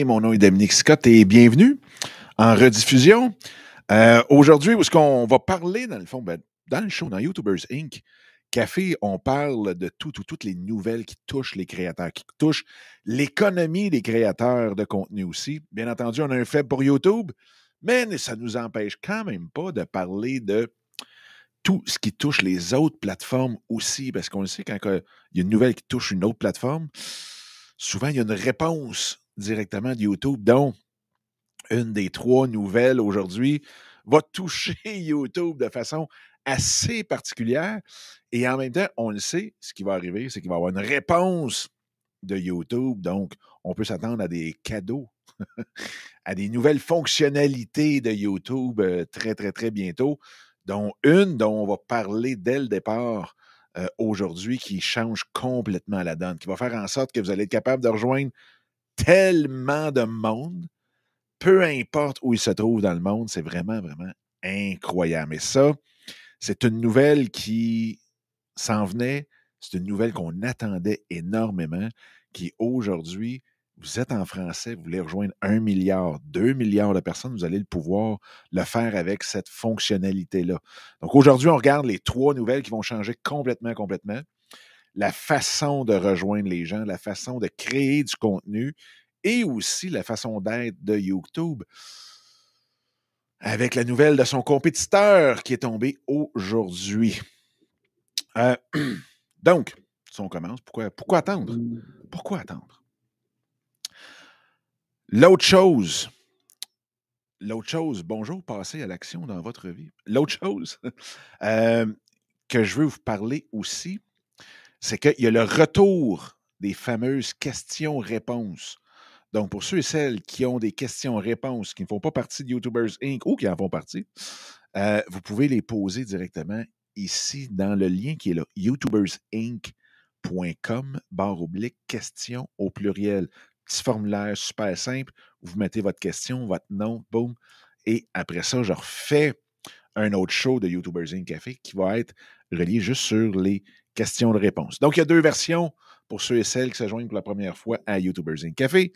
Mon nom est Dominique Scott et bienvenue en rediffusion. Euh, aujourd'hui, est-ce qu'on va parler, dans le fond, ben, dans le show, dans YouTubers Inc., Café, on parle de tout, toutes les nouvelles qui touchent les créateurs, qui touchent l'économie des créateurs de contenu aussi. Bien entendu, on a un fait pour YouTube, mais ça ne nous empêche quand même pas de parler de tout ce qui touche les autres plateformes aussi, parce qu'on le sait, quand il y a une nouvelle qui touche une autre plateforme, souvent il y a une réponse directement de YouTube. Donc, une des trois nouvelles aujourd'hui va toucher YouTube de façon assez particulière. Et en même temps, on le sait, ce qui va arriver, c'est qu'il va y avoir une réponse de YouTube. Donc, on peut s'attendre à des cadeaux, à des nouvelles fonctionnalités de YouTube euh, très, très, très bientôt, dont une dont on va parler dès le départ euh, aujourd'hui qui change complètement la donne, qui va faire en sorte que vous allez être capable de rejoindre tellement de monde, peu importe où il se trouve dans le monde, c'est vraiment, vraiment incroyable. Et ça, c'est une nouvelle qui s'en venait, c'est une nouvelle qu'on attendait énormément, qui aujourd'hui, vous êtes en français, vous voulez rejoindre un milliard, deux milliards de personnes, vous allez le pouvoir le faire avec cette fonctionnalité-là. Donc aujourd'hui, on regarde les trois nouvelles qui vont changer complètement, complètement la façon de rejoindre les gens, la façon de créer du contenu et aussi la façon d'être de YouTube. Avec la nouvelle de son compétiteur qui est tombée aujourd'hui. Euh, donc, si on commence, pourquoi, pourquoi attendre? Pourquoi attendre? L'autre chose, l'autre chose, bonjour, passez à l'action dans votre vie. L'autre chose euh, que je veux vous parler aussi, c'est qu'il y a le retour des fameuses questions-réponses. Donc, pour ceux et celles qui ont des questions-réponses qui ne font pas partie de YouTubers Inc. ou qui en font partie, euh, vous pouvez les poser directement ici dans le lien qui est là, youtubersinc.com, barre oblique, questions au pluriel. Petit formulaire super simple, vous mettez votre question, votre nom, boum, et après ça, je refais un autre show de YouTubers Inc. Café qui va être relié juste sur les questions de réponse. Donc, il y a deux versions pour ceux et celles qui se joignent pour la première fois à YouTubers Inc. Café.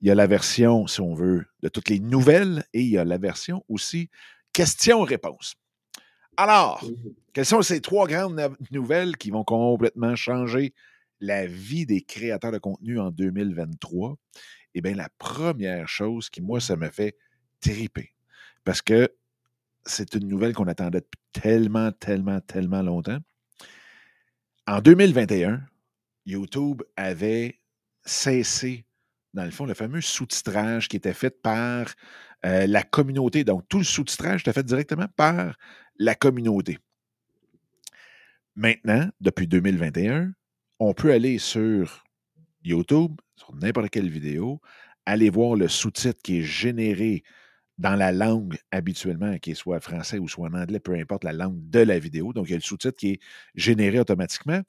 Il y a la version, si on veut, de toutes les nouvelles et il y a la version aussi questions-réponses. Alors, quelles sont ces trois grandes nouvelles qui vont complètement changer la vie des créateurs de contenu en 2023? Eh bien, la première chose qui, moi, ça me fait triper. Parce que c'est une nouvelle qu'on attendait depuis tellement, tellement, tellement longtemps. En 2021, YouTube avait cessé, dans le fond, le fameux sous-titrage qui était fait par euh, la communauté. Donc, tout le sous-titrage était fait directement par la communauté. Maintenant, depuis 2021, on peut aller sur YouTube, sur n'importe quelle vidéo, aller voir le sous-titre qui est généré dans la langue habituellement, qui soit français ou soit en anglais, peu importe la langue de la vidéo. Donc, il y a le sous-titre qui est généré automatiquement.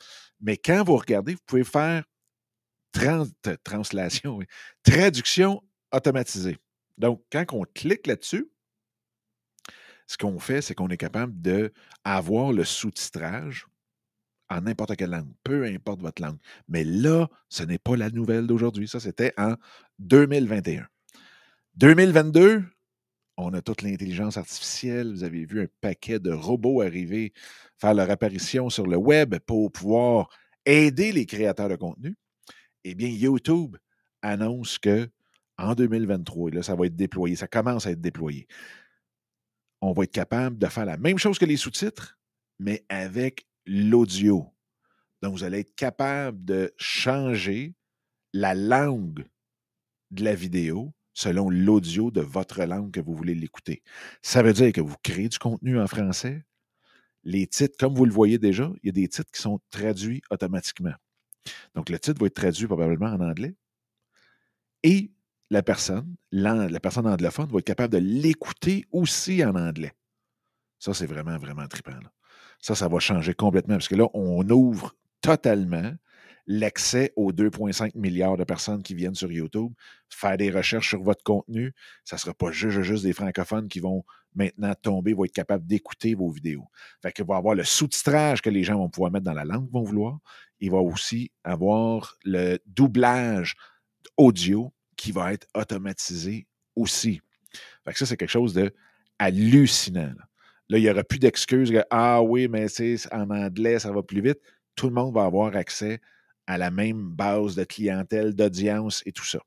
Mais quand vous regardez, vous pouvez faire translation, traduction automatisée. Donc, quand on clique là-dessus, ce qu'on fait, c'est qu'on est capable d'avoir le sous-titrage en n'importe quelle langue, peu importe votre langue. Mais là, ce n'est pas la nouvelle d'aujourd'hui. Ça, c'était en 2021. 2022, on a toute l'intelligence artificielle. Vous avez vu un paquet de robots arriver faire leur apparition sur le web pour pouvoir aider les créateurs de contenu. Eh bien, YouTube annonce que en 2023, là, ça va être déployé, ça commence à être déployé. On va être capable de faire la même chose que les sous-titres, mais avec l'audio. Donc, vous allez être capable de changer la langue de la vidéo selon l'audio de votre langue que vous voulez l'écouter. Ça veut dire que vous créez du contenu en français. Les titres, comme vous le voyez déjà, il y a des titres qui sont traduits automatiquement. Donc, le titre va être traduit probablement en anglais. Et la personne, la personne anglophone, va être capable de l'écouter aussi en anglais. Ça, c'est vraiment, vraiment trippant. Ça, ça va changer complètement parce que là, on ouvre totalement l'accès aux 2,5 milliards de personnes qui viennent sur YouTube, faire des recherches sur votre contenu. Ça ne sera pas juste, juste, des francophones qui vont maintenant tomber, vont être capables d'écouter vos vidéos. Fait qu'il va avoir le sous-titrage que les gens vont pouvoir mettre dans la langue qu'ils vont vouloir. Il va aussi avoir le doublage audio qui va être automatisé aussi. Fait que ça, c'est quelque chose de hallucinant. Là, il n'y aura plus d'excuses. Ah oui, mais en anglais, ça va plus vite. Tout le monde va avoir accès à la même base de clientèle, d'audience et tout ça.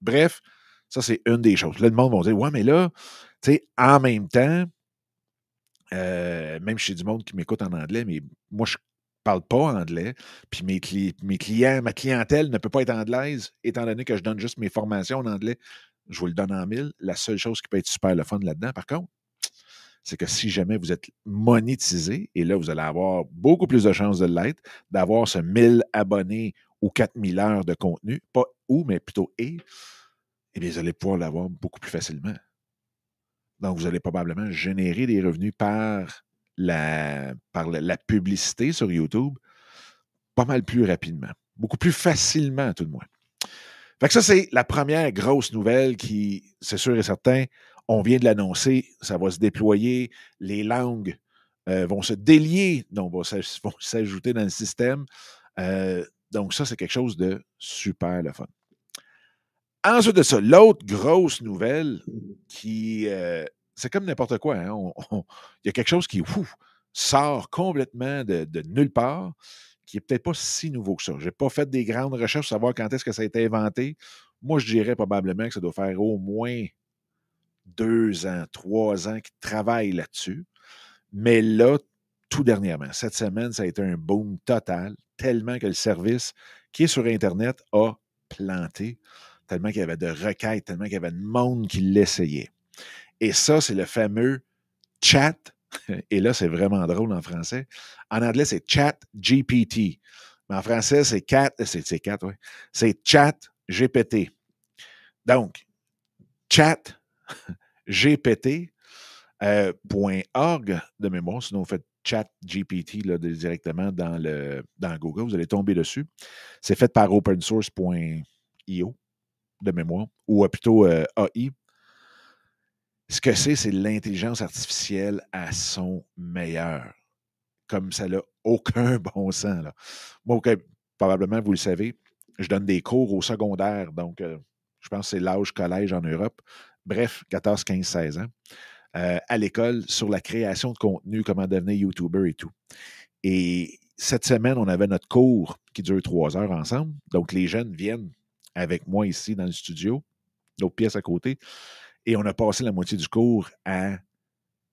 Bref, ça, c'est une des choses. Là, le monde va dire Ouais, mais là, tu sais, en même temps, euh, même chez du monde qui m'écoute en anglais, mais moi, je ne parle pas anglais, puis mes, mes, clients, ma clientèle ne peut pas être anglaise, étant donné que je donne juste mes formations en anglais, je vous le donne en mille. La seule chose qui peut être super le fun là-dedans, par contre, c'est que si jamais vous êtes monétisé, et là, vous allez avoir beaucoup plus de chances de l'être, d'avoir ce 1000 abonnés ou 4000 heures de contenu, pas ou, mais plutôt et, eh bien, vous allez pouvoir l'avoir beaucoup plus facilement. Donc, vous allez probablement générer des revenus par la, par la publicité sur YouTube pas mal plus rapidement, beaucoup plus facilement, tout de moins. Fait que ça, c'est la première grosse nouvelle qui, c'est sûr et certain, on vient de l'annoncer, ça va se déployer, les langues euh, vont se délier, donc vont s'ajouter dans le système. Euh, donc, ça, c'est quelque chose de super le fun. Ensuite de ça, l'autre grosse nouvelle qui. Euh, c'est comme n'importe quoi. Hein, il y a quelque chose qui sort complètement de, nulle part, qui n'est peut-être pas si nouveau que ça. Je n'ai pas fait des grandes recherches pour savoir quand est-ce que ça a été inventé. Moi, je dirais probablement que ça doit faire au moins deux ans, trois ans qui travaillent là-dessus. Mais là, tout dernièrement, cette semaine, ça a été un boom total, tellement que le service qui est sur Internet a planté, tellement qu'il y avait de requêtes, tellement qu'il y avait de monde qui l'essayait. Et ça, c'est le fameux chat. Et là, c'est vraiment drôle en français. En anglais, c'est chat GPT. Mais en français, c'est cat, c'est, c'est oui. C'est chat GPT. Donc, chat gpt.org euh, de mémoire. Sinon, vous faites chat GPT directement dans, le, dans Google. Vous allez tomber dessus. C'est fait par opensource.io de mémoire, ou plutôt euh, AI. Ce que c'est, c'est l'intelligence artificielle à son meilleur. Comme ça n'a aucun bon sens. Moi, probablement, vous le savez, je donne des cours au secondaire, donc euh, je pense que c'est l'âge collège en Europe bref, 14, 15, 16 ans, euh, à l'école sur la création de contenu, comment devenir YouTuber et tout. Et cette semaine, on avait notre cours qui dure trois heures ensemble. Donc, les jeunes viennent avec moi ici dans le studio, l'autre pièce à côté, et on a passé la moitié du cours à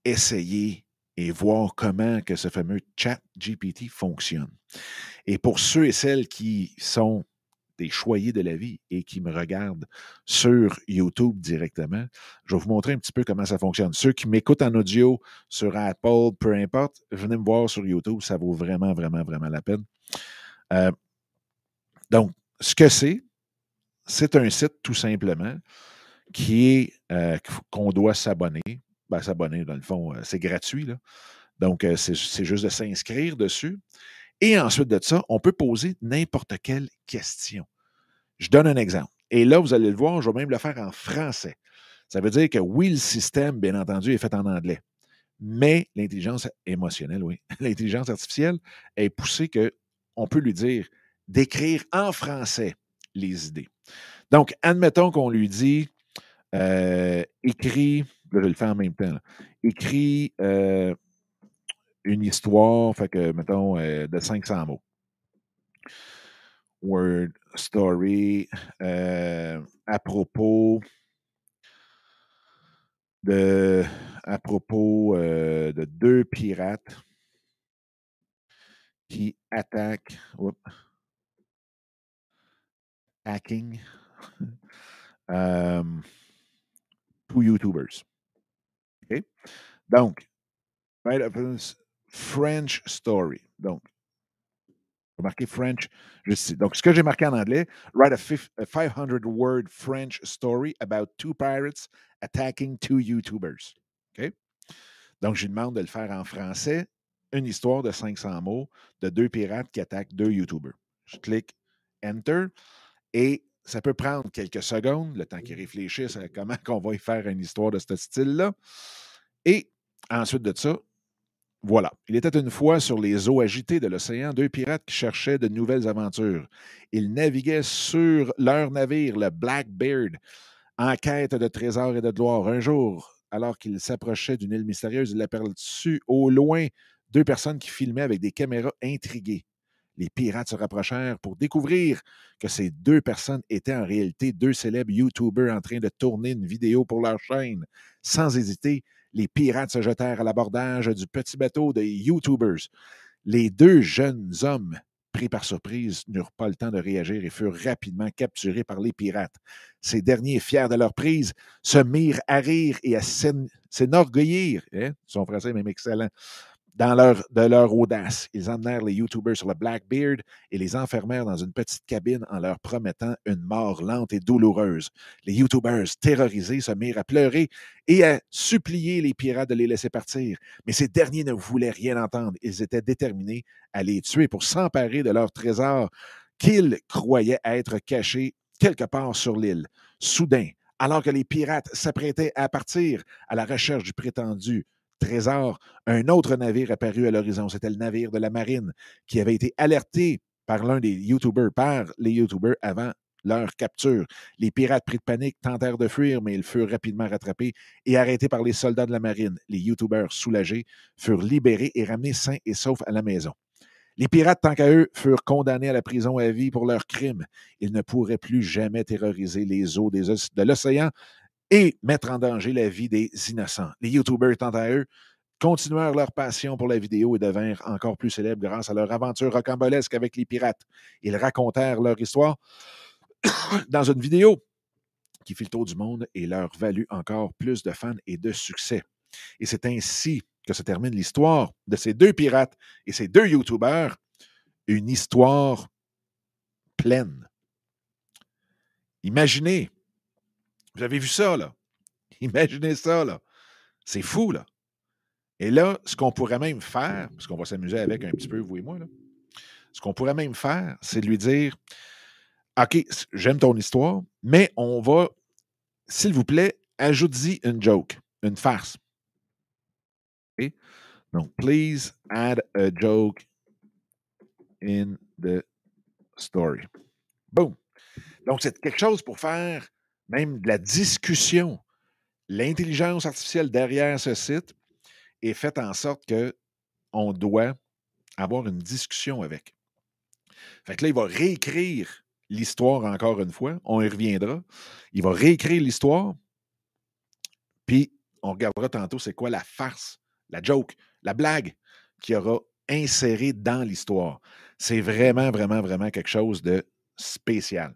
essayer et voir comment que ce fameux chat GPT fonctionne. Et pour ceux et celles qui sont des choyés de la vie et qui me regardent sur YouTube directement, je vais vous montrer un petit peu comment ça fonctionne. Ceux qui m'écoutent en audio sur Apple, peu importe, venez me voir sur YouTube, ça vaut vraiment, vraiment, vraiment la peine. Euh, donc, ce que c'est, c'est un site tout simplement qui euh, qu'on doit s'abonner. Ben, s'abonner, dans le fond, euh, c'est gratuit. Donc, c'est juste de s'inscrire dessus. Et ensuite de ça, on peut poser n'importe quelle question. Je donne un exemple. Et là, vous allez le voir, je vais même le faire en français. Ça veut dire que oui, le système, bien entendu, est fait en anglais. Mais l'intelligence émotionnelle, oui, l'intelligence artificielle est poussée qu'on peut lui dire d'écrire en français les idées. Donc, admettons qu'on lui dit euh, écrit, je vais le faire en même temps, écrit euh, une histoire, fait que, mettons, euh, de 500 mots. Word Story euh, à propos de à propos euh, de deux pirates qui attaquent hacking um, two YouTubers. Okay? Donc, right, French story. Donc, marqué French. Donc, ce que j'ai marqué en anglais, write a, 500-word French story about two pirates attacking two YouTubers. OK? Donc, je lui demande de le faire en français, une histoire de 500 mots de deux pirates qui attaquent deux YouTubers. Je clique Enter et ça peut prendre quelques secondes, le temps qu'il réfléchisse à comment on va y faire une histoire de ce style-là. Et ensuite de ça, Voilà. Il était une fois sur les eaux agitées de l'océan deux pirates qui cherchaient de nouvelles aventures. Ils naviguaient sur leur navire, le Blackbeard, en quête de trésors et de gloire. Un jour, alors qu'ils s'approchaient d'une île mystérieuse, il aperçut au loin deux personnes qui filmaient avec des caméras intriguées. Les pirates se rapprochèrent pour découvrir que ces deux personnes étaient en réalité deux célèbres YouTubers en train de tourner une vidéo pour leur chaîne. Sans hésiter, les pirates se jetèrent à l'abordage du petit bateau des YouTubers. Les deux jeunes hommes, pris par surprise, n'eurent pas le temps de réagir et furent rapidement capturés par les pirates. Ces derniers, fiers de leur prise, se mirent à rire et à s'enorgueillir, hein? son français est même excellent, dans leur, audace. Ils emmenèrent les YouTubers sur le Blackbeard et les enfermèrent dans une petite cabine en leur promettant une mort lente et douloureuse. Les YouTubers, terrorisés, se mirent à pleurer et à supplier les pirates de les laisser partir. Mais ces derniers ne voulaient rien entendre. Ils étaient déterminés à les tuer pour s'emparer de leur trésor qu'ils croyaient être cachés quelque part sur l'île. Soudain, alors que les pirates s'apprêtaient à partir à la recherche du prétendu trésor, un autre navire apparut à l'horizon. C'était le navire de la marine qui avait été alerté par l'un des YouTubers, par les YouTubers avant leur capture. Les pirates pris de panique tentèrent de fuir, mais ils furent rapidement rattrapés et arrêtés par les soldats de la marine. Les YouTubers, soulagés, furent libérés et ramenés sains et saufs à la maison. Les pirates, tant qu'à eux, furent condamnés à la prison à vie pour leurs crimes. Ils ne pourraient plus jamais terroriser les eaux de l'océan et mettre en danger la vie des innocents. Les YouTubers, quant à eux, continuèrent leur passion pour la vidéo et devinrent encore plus célèbres grâce à leur aventure rocambolesque avec les pirates. Ils racontèrent leur histoire dans une vidéo qui fit le tour du monde et leur valut encore plus de fans et de succès. Et c'est ainsi que se termine l'histoire de ces deux pirates et ces deux YouTubers, une histoire pleine. Imaginez vous avez vu ça, là? Imaginez ça, là. C'est fou, là. Et là, ce qu'on pourrait même faire, parce qu'on va s'amuser avec un petit peu, vous et moi, là, ce qu'on pourrait même faire, c'est lui dire OK, j'aime ton histoire, mais on va, s'il vous plaît, ajoute-y une joke, une farce. Donc, please add a joke in the story. Boom. Donc, c'est quelque chose pour faire même de la discussion. L'intelligence artificielle derrière ce site est faite en sorte qu'on doit avoir une discussion avec. Fait que là, il va réécrire l'histoire encore une fois. On y reviendra. Il va réécrire l'histoire. Puis, on regardera tantôt c'est quoi la farce, la joke, la blague qu'il aura insérée dans l'histoire. C'est vraiment, vraiment, vraiment quelque chose de spécial.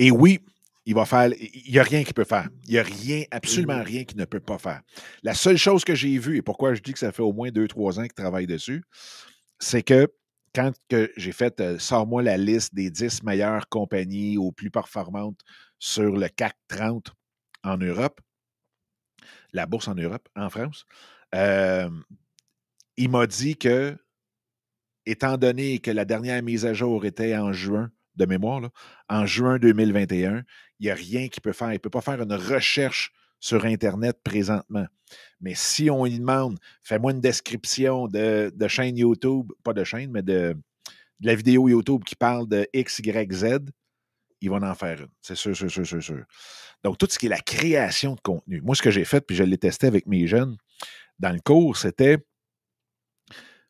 Et oui, il va faire. Il n'y a rien qu'il peut faire. Il n'y a rien, absolument mmh rien qu'il ne peut pas faire. La seule chose que j'ai vue, et pourquoi je dis que ça fait au moins deux, trois ans qu'il travaille dessus, c'est que quand que j'ai fait euh, Sors-moi la liste des 10 meilleures compagnies aux plus performantes sur le CAC 30 en Europe, la bourse en Europe, en France, euh, il m'a dit que, étant donné que la dernière mise à jour était en juin de mémoire, en juin 2021. Il n'y a rien qu'il peut faire. Il ne peut pas faire une recherche sur Internet présentement. Mais si on lui demande, fais-moi une description de, chaîne YouTube, pas de chaîne, mais de, la vidéo YouTube qui parle de X, Y, Z, il va en faire une. C'est sûr, sûr, sûr, sûr, sûr. Donc, tout ce qui est la création de contenu. Moi, ce que j'ai fait, puis je l'ai testé avec mes jeunes dans le cours, c'était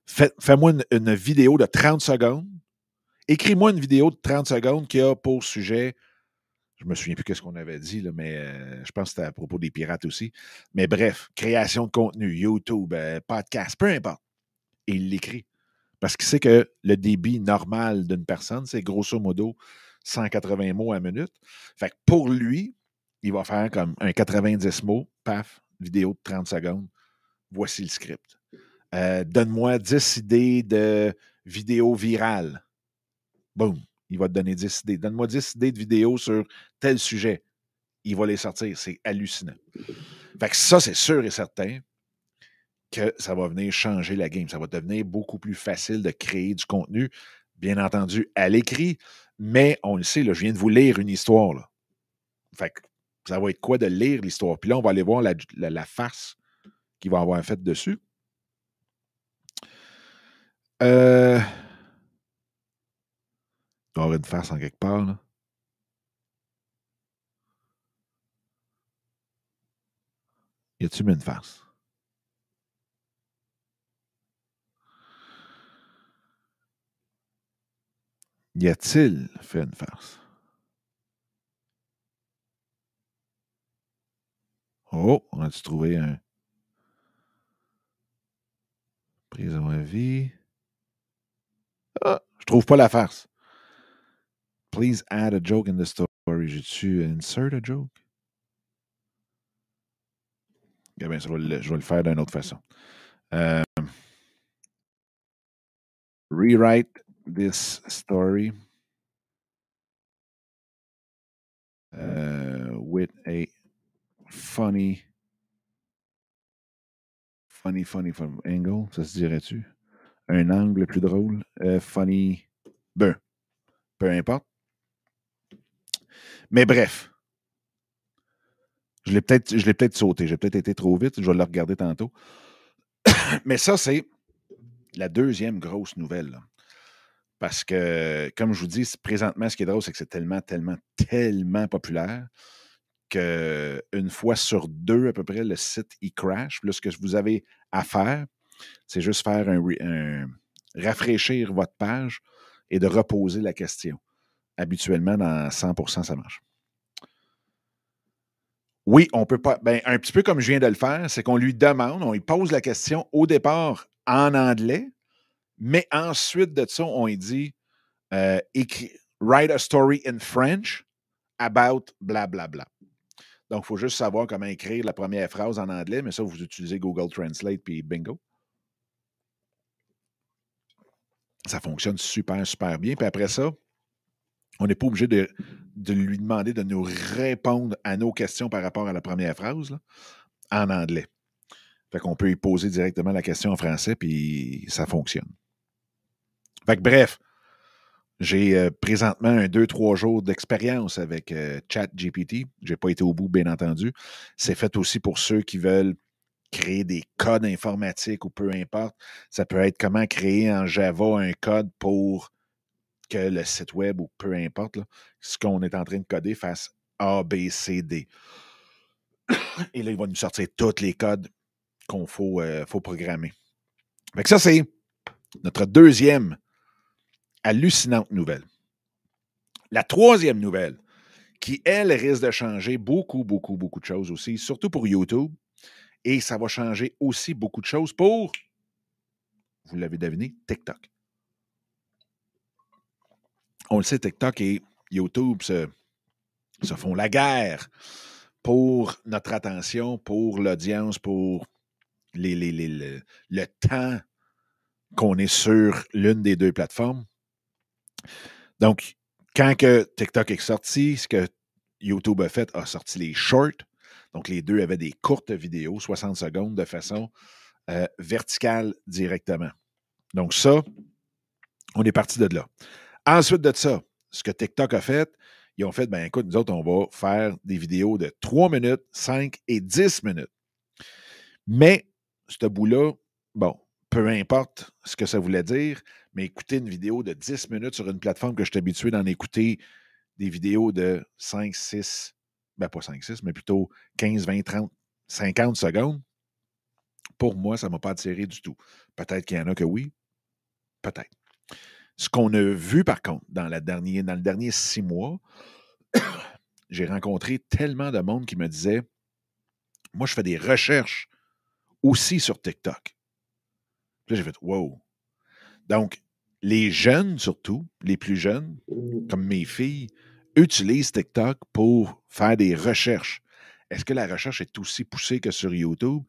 fais-moi une, vidéo de 30 secondes Écris-moi une vidéo de 30 secondes qui a pour sujet, je me souviens plus ce qu'on avait dit, mais euh, je pense que c'était à propos des pirates aussi. Mais bref, création de contenu, YouTube, euh, podcast, peu importe. Et il l'écrit. Parce qu'il sait que le débit normal d'une personne, c'est grosso modo 180 mots à minute. Fait que pour lui, il va faire comme un 90 mots, paf, vidéo de 30 secondes. Voici le script. Euh, donne-moi 10 idées de vidéos virales boum, il va te donner 10 idées. Donne-moi 10 idées de vidéos sur tel sujet. Il va les sortir. C'est hallucinant. Fait que ça, c'est sûr et certain que ça va venir changer la game. Ça va devenir beaucoup plus facile de créer du contenu, bien entendu, à l'écrit, mais on le sait, là, je viens de vous lire une histoire. Là. Fait que Ça va être quoi de lire l'histoire? Puis là, on va aller voir la, la, face qu'il va avoir faite dessus. Euh, doit avoir une face en quelque part. Là. Y a-t-il une face? Y a-t-il fait une farce? Oh, on a-tu trouvé un. Prison à vie? Ah, je trouve pas la farce. Please add a joke in the story. J'ai-tu insert a joke? Eh bien, je vais le, je vais le faire d'une autre façon. Euh, rewrite this story uh, with a funny, funny, funny, funny angle. Ça se dirait-tu? Un angle plus drôle. Uh, funny. Ben, peu importe. Mais bref. Je l'ai peut-être peut sauté. J'ai peut-être été trop vite. Je vais le regarder tantôt. Mais ça, c'est la deuxième grosse nouvelle. Parce que, comme je vous dis, présentement, ce qui est drôle, c'est que c'est tellement, tellement, tellement populaire qu'une fois sur deux, à peu près, le site il crash. Là, ce que vous avez à faire, c'est juste faire un, rafraîchir votre page et de reposer la question. Habituellement, dans 100% ça marche. Oui, on peut pas. Ben, un petit peu comme je viens de le faire, c'est qu'on lui demande, on lui pose la question au départ en anglais, mais ensuite de ça, on dit euh, Write a story in French about bla bla bla. Donc, il faut juste savoir comment écrire la première phrase en anglais, mais ça, vous utilisez Google Translate puis bingo. Ça fonctionne super, super bien. Puis après ça, on n'est pas obligé de, lui demander de nous répondre à nos questions par rapport à la première phrase en anglais. Fait qu'on peut y poser directement la question en français, puis ça fonctionne. Fait que bref, j'ai euh, présentement un deux, trois jours d'expérience avec euh, ChatGPT. Je n'ai pas été au bout, bien entendu. C'est fait aussi pour ceux qui veulent créer des codes informatiques ou peu importe. Ça peut être comment créer en Java un code pour que le site web ou peu importe, ce qu'on est en train de coder fasse A, B, C, D. Et là, il va nous sortir tous les codes qu'on faut, euh, faut programmer. Fait que ça, c'est notre deuxième hallucinante nouvelle. La troisième nouvelle, qui, elle, risque de changer beaucoup, beaucoup, beaucoup de choses aussi, surtout pour YouTube. Et ça va changer aussi beaucoup de choses pour, vous l'avez deviné, TikTok. On le sait, TikTok et YouTube se, font la guerre pour notre attention, pour l'audience, pour le temps qu'on est sur l'une des deux plateformes. Donc, quand que TikTok est sorti, ce que YouTube a fait, a sorti les shorts. Donc, les deux avaient des courtes vidéos, 60 secondes, de façon euh, verticale directement. Donc, ça, on est parti de là. Ensuite de ça, ce que TikTok a fait, ils ont fait, ben écoute, nous autres, on va faire des vidéos de 3 minutes, 5 et 10 minutes. Mais, ce bout-là, bon, peu importe ce que ça voulait dire, mais écouter une vidéo de 10 minutes sur une plateforme que je suis habitué d'en écouter des vidéos de 5, 6, ben pas 5, 6, mais plutôt 15, 20, 30, 50 secondes, pour moi, ça ne m'a pas attiré du tout. Peut-être qu'il y en a que oui, peut-être. Ce qu'on a vu, par contre, dans, la dernière, dans le dernier six mois, j'ai rencontré tellement de monde qui me disait Moi, je fais des recherches aussi sur TikTok. Là, j'ai fait Wow. Donc, les jeunes, surtout, les plus jeunes, comme mes filles, utilisent TikTok pour faire des recherches. Est-ce que la recherche est aussi poussée que sur YouTube?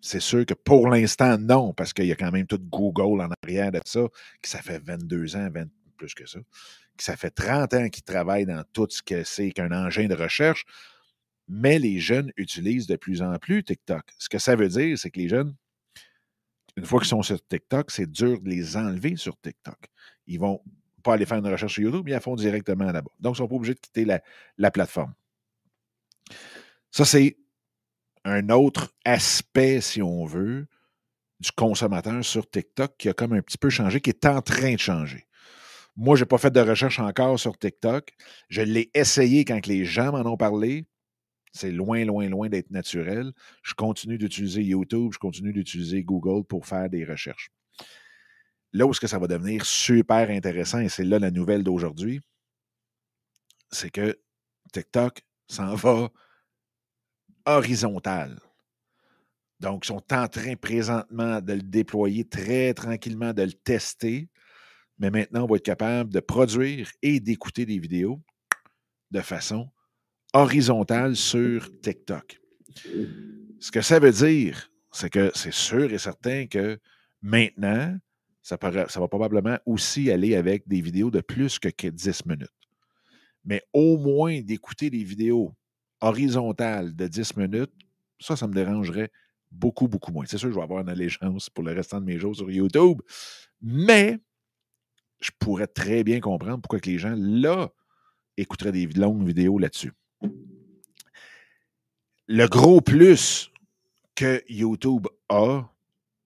C'est sûr que pour l'instant, non, parce qu'il y a quand même tout Google en arrière de ça, qui ça fait 22 ans, 20, plus que ça, qui ça fait 30 ans qu'ils travaillent dans tout ce que c'est qu'un engin de recherche. Mais les jeunes utilisent de plus en plus TikTok. Ce que ça veut dire, c'est que les jeunes une fois qu'ils sont sur TikTok, c'est dur de les enlever sur TikTok. Ils vont pas aller faire une recherche sur YouTube, ils la font directement là-bas. Donc, ils ne sont pas obligés de quitter la, plateforme. Ça, c'est un autre aspect, si on veut, du consommateur sur TikTok qui a comme un petit peu changé, qui est en train de changer. Moi, je n'ai pas fait de recherche encore sur TikTok. Je l'ai essayé quand les gens m'en ont parlé. C'est loin, loin, loin d'être naturel. Je continue d'utiliser YouTube, je continue d'utiliser Google pour faire des recherches. Là où ça va devenir super intéressant, et c'est là la nouvelle d'aujourd'hui, c'est que TikTok s'en va horizontal. Donc, ils sont en train présentement de le déployer très tranquillement, de le tester. Mais maintenant, on va être capable de produire et d'écouter des vidéos de façon horizontale sur TikTok. Ce que ça veut dire, c'est que c'est sûr et certain que maintenant, ça, ça, va probablement aussi aller avec des vidéos de plus que 10 minutes. Mais au moins d'écouter des vidéos horizontales de 10 minutes, ça, ça me dérangerait beaucoup, beaucoup moins. C'est sûr je vais avoir une allégeance pour le restant de mes jours sur YouTube, mais je pourrais très bien comprendre pourquoi que les gens, là, écouteraient des longues vidéos là-dessus. Le gros plus que YouTube a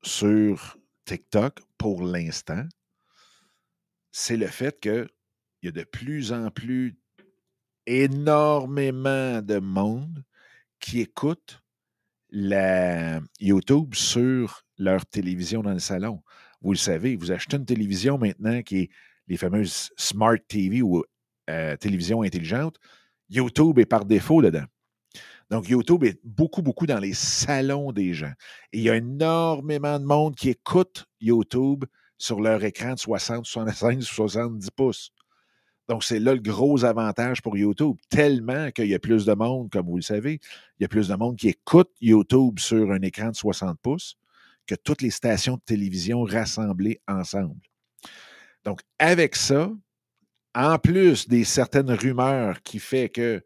sur TikTok pour l'instant, c'est le fait qu'il y a de plus en plus énormément de monde qui écoute YouTube sur leur télévision dans le salon. Vous le savez, vous achetez une télévision maintenant qui est les fameuses Smart TV ou euh, télévision intelligente. YouTube est par défaut dedans. Donc, YouTube est beaucoup, beaucoup dans les salons des gens. Et il y a énormément de monde qui écoute YouTube sur leur écran de 60, 65, 70 pouces. Donc, c'est là le gros avantage pour YouTube, tellement qu'il y a plus de monde, comme vous le savez, il y a plus de monde qui écoute YouTube sur un écran de 60 pouces que toutes les stations de télévision rassemblées ensemble. Donc, avec ça, en plus des certaines rumeurs qui fait que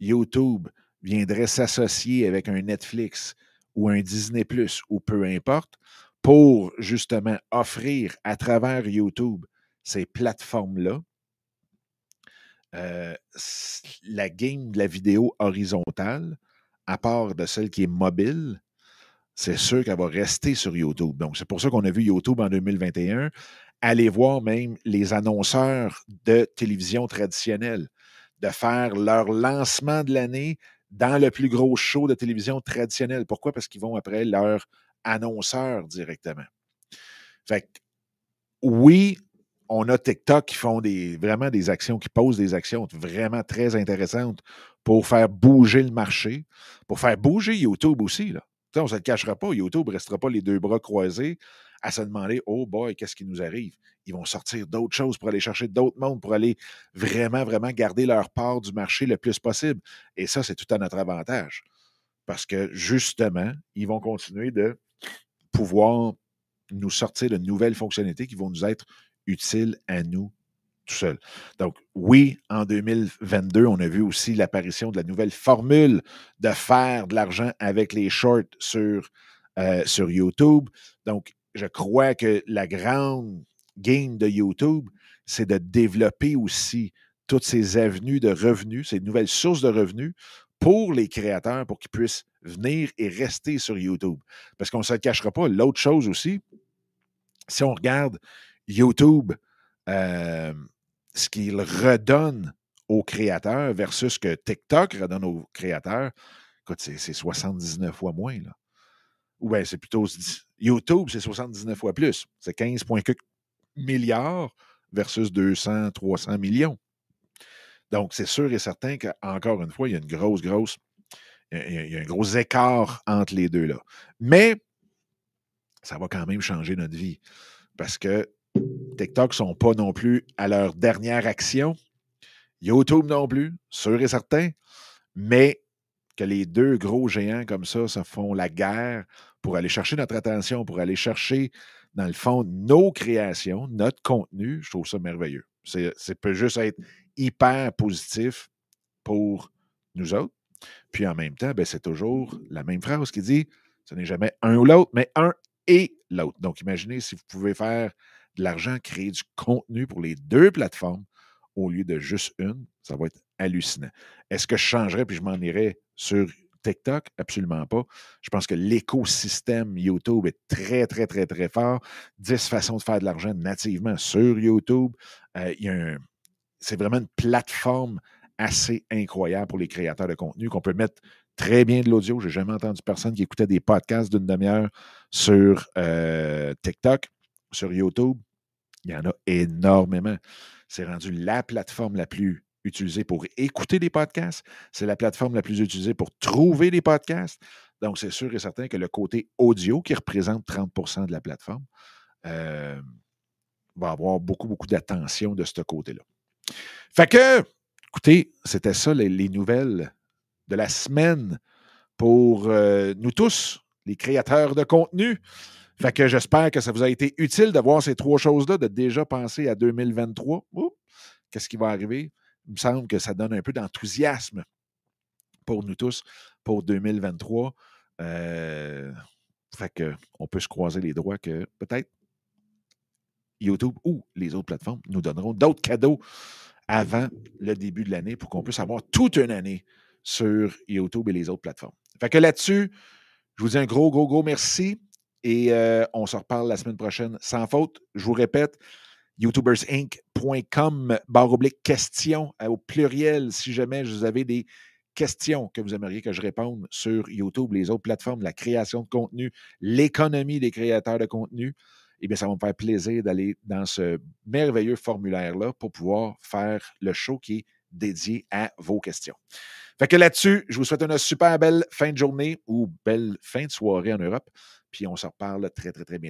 YouTube viendrait s'associer avec un Netflix ou un Disney ou peu importe, pour justement offrir à travers YouTube ces plateformes-là, euh, la game de la vidéo horizontale, à part de celle qui est mobile, c'est sûr qu'elle va rester sur YouTube. Donc, c'est pour ça qu'on a vu YouTube en 2021 aller voir même les annonceurs de télévision traditionnelle, de faire leur lancement de l'année dans le plus gros show de télévision traditionnelle. Pourquoi? Parce qu'ils vont après leur annonceur directement. Fait que, oui, on a TikTok qui font des, vraiment des actions, qui posent des actions vraiment très intéressantes pour faire bouger le marché, pour faire bouger YouTube aussi. Là. on ne se le cachera pas, YouTube ne restera pas les deux bras croisés à se demander Oh boy, qu'est-ce qui nous arrive? Ils vont sortir d'autres choses pour aller chercher d'autres mondes, pour aller vraiment, vraiment garder leur part du marché le plus possible. Et ça, c'est tout à notre avantage. Parce que justement, ils vont continuer de pouvoir nous sortir de nouvelles fonctionnalités qui vont nous être utile à nous tout seul. Donc, oui, en 2022, on a vu aussi l'apparition de la nouvelle formule de faire de l'argent avec les shorts sur, euh, sur YouTube. Donc, je crois que la grande game de YouTube, c'est de développer aussi toutes ces avenues de revenus, ces nouvelles sources de revenus pour les créateurs, pour qu'ils puissent venir et rester sur YouTube. Parce qu'on ne se le cachera pas. L'autre chose aussi, si on regarde YouTube, euh, ce qu'il redonne aux créateurs versus ce que TikTok redonne aux créateurs, écoute, c'est 79 fois moins. Ou bien c'est plutôt YouTube, c'est 79 fois plus. C'est 15,4 milliards versus 200, 300 millions. Donc, c'est sûr et certain qu'encore une fois, il y a une grosse, grosse, il y a un gros écart entre les deux là. Mais ça va quand même changer notre vie. Parce que TikTok ne sont pas non plus à leur dernière action. YouTube non plus, sûr et certain. Mais que les deux gros géants comme ça se font la guerre pour aller chercher notre attention, pour aller chercher, dans le fond, nos créations, notre contenu, je trouve ça merveilleux. Ça peut juste être hyper positif pour nous autres. Puis en même temps, ben, c'est toujours la même phrase qui dit ce n'est jamais un ou l'autre, mais un et l'autre. Donc, imaginez si vous pouvez faire de l'argent, créer du contenu pour les deux plateformes au lieu de juste une, ça va être hallucinant. Est-ce que je changerais puis je m'en irais sur TikTok? Absolument pas. Je pense que l'écosystème YouTube est très, très, très, très fort. 10 façons de faire de l'argent nativement sur YouTube. Euh, c'est vraiment une plateforme assez incroyable pour les créateurs de contenu qu'on peut mettre très bien de l'audio. Je n'ai jamais entendu personne qui écoutait des podcasts d'une demi-heure sur euh, TikTok, sur YouTube. Il y en a énormément. C'est rendu la plateforme la plus utilisée pour écouter des podcasts. C'est la plateforme la plus utilisée pour trouver des podcasts. Donc, c'est sûr et certain que le côté audio, qui représente 30% de la plateforme, euh, va avoir beaucoup, beaucoup d'attention de ce côté-là. Fait que, écoutez, c'était ça les nouvelles de la semaine pour euh, nous tous, les créateurs de contenu. Fait que j'espère que ça vous a été utile de voir ces trois choses-là, de déjà penser à 2023. Qu'est-ce qui va arriver? Il me semble que ça donne un peu d'enthousiasme pour nous tous pour 2023. Euh, fait que on peut se croiser les droits que peut-être YouTube ou les autres plateformes nous donneront d'autres cadeaux avant le début de l'année pour qu'on puisse avoir toute une année sur YouTube et les autres plateformes. Fait que là-dessus, je vous dis un gros, gros, gros merci et euh, on se reparle la semaine prochaine sans faute. Je vous répète, youtubersinc.com, barre oblique questions euh, au pluriel si jamais vous avez des questions que vous aimeriez que je réponde sur YouTube, les autres plateformes, la création de contenu, l'économie des créateurs de contenu. Eh bien, ça va me faire plaisir d'aller dans ce merveilleux formulaire-là pour pouvoir faire le show qui est dédié à vos questions. Fait que là-dessus, je vous souhaite une super belle fin de journée ou belle fin de soirée en Europe. Puis on se reparle très, très, très bientôt.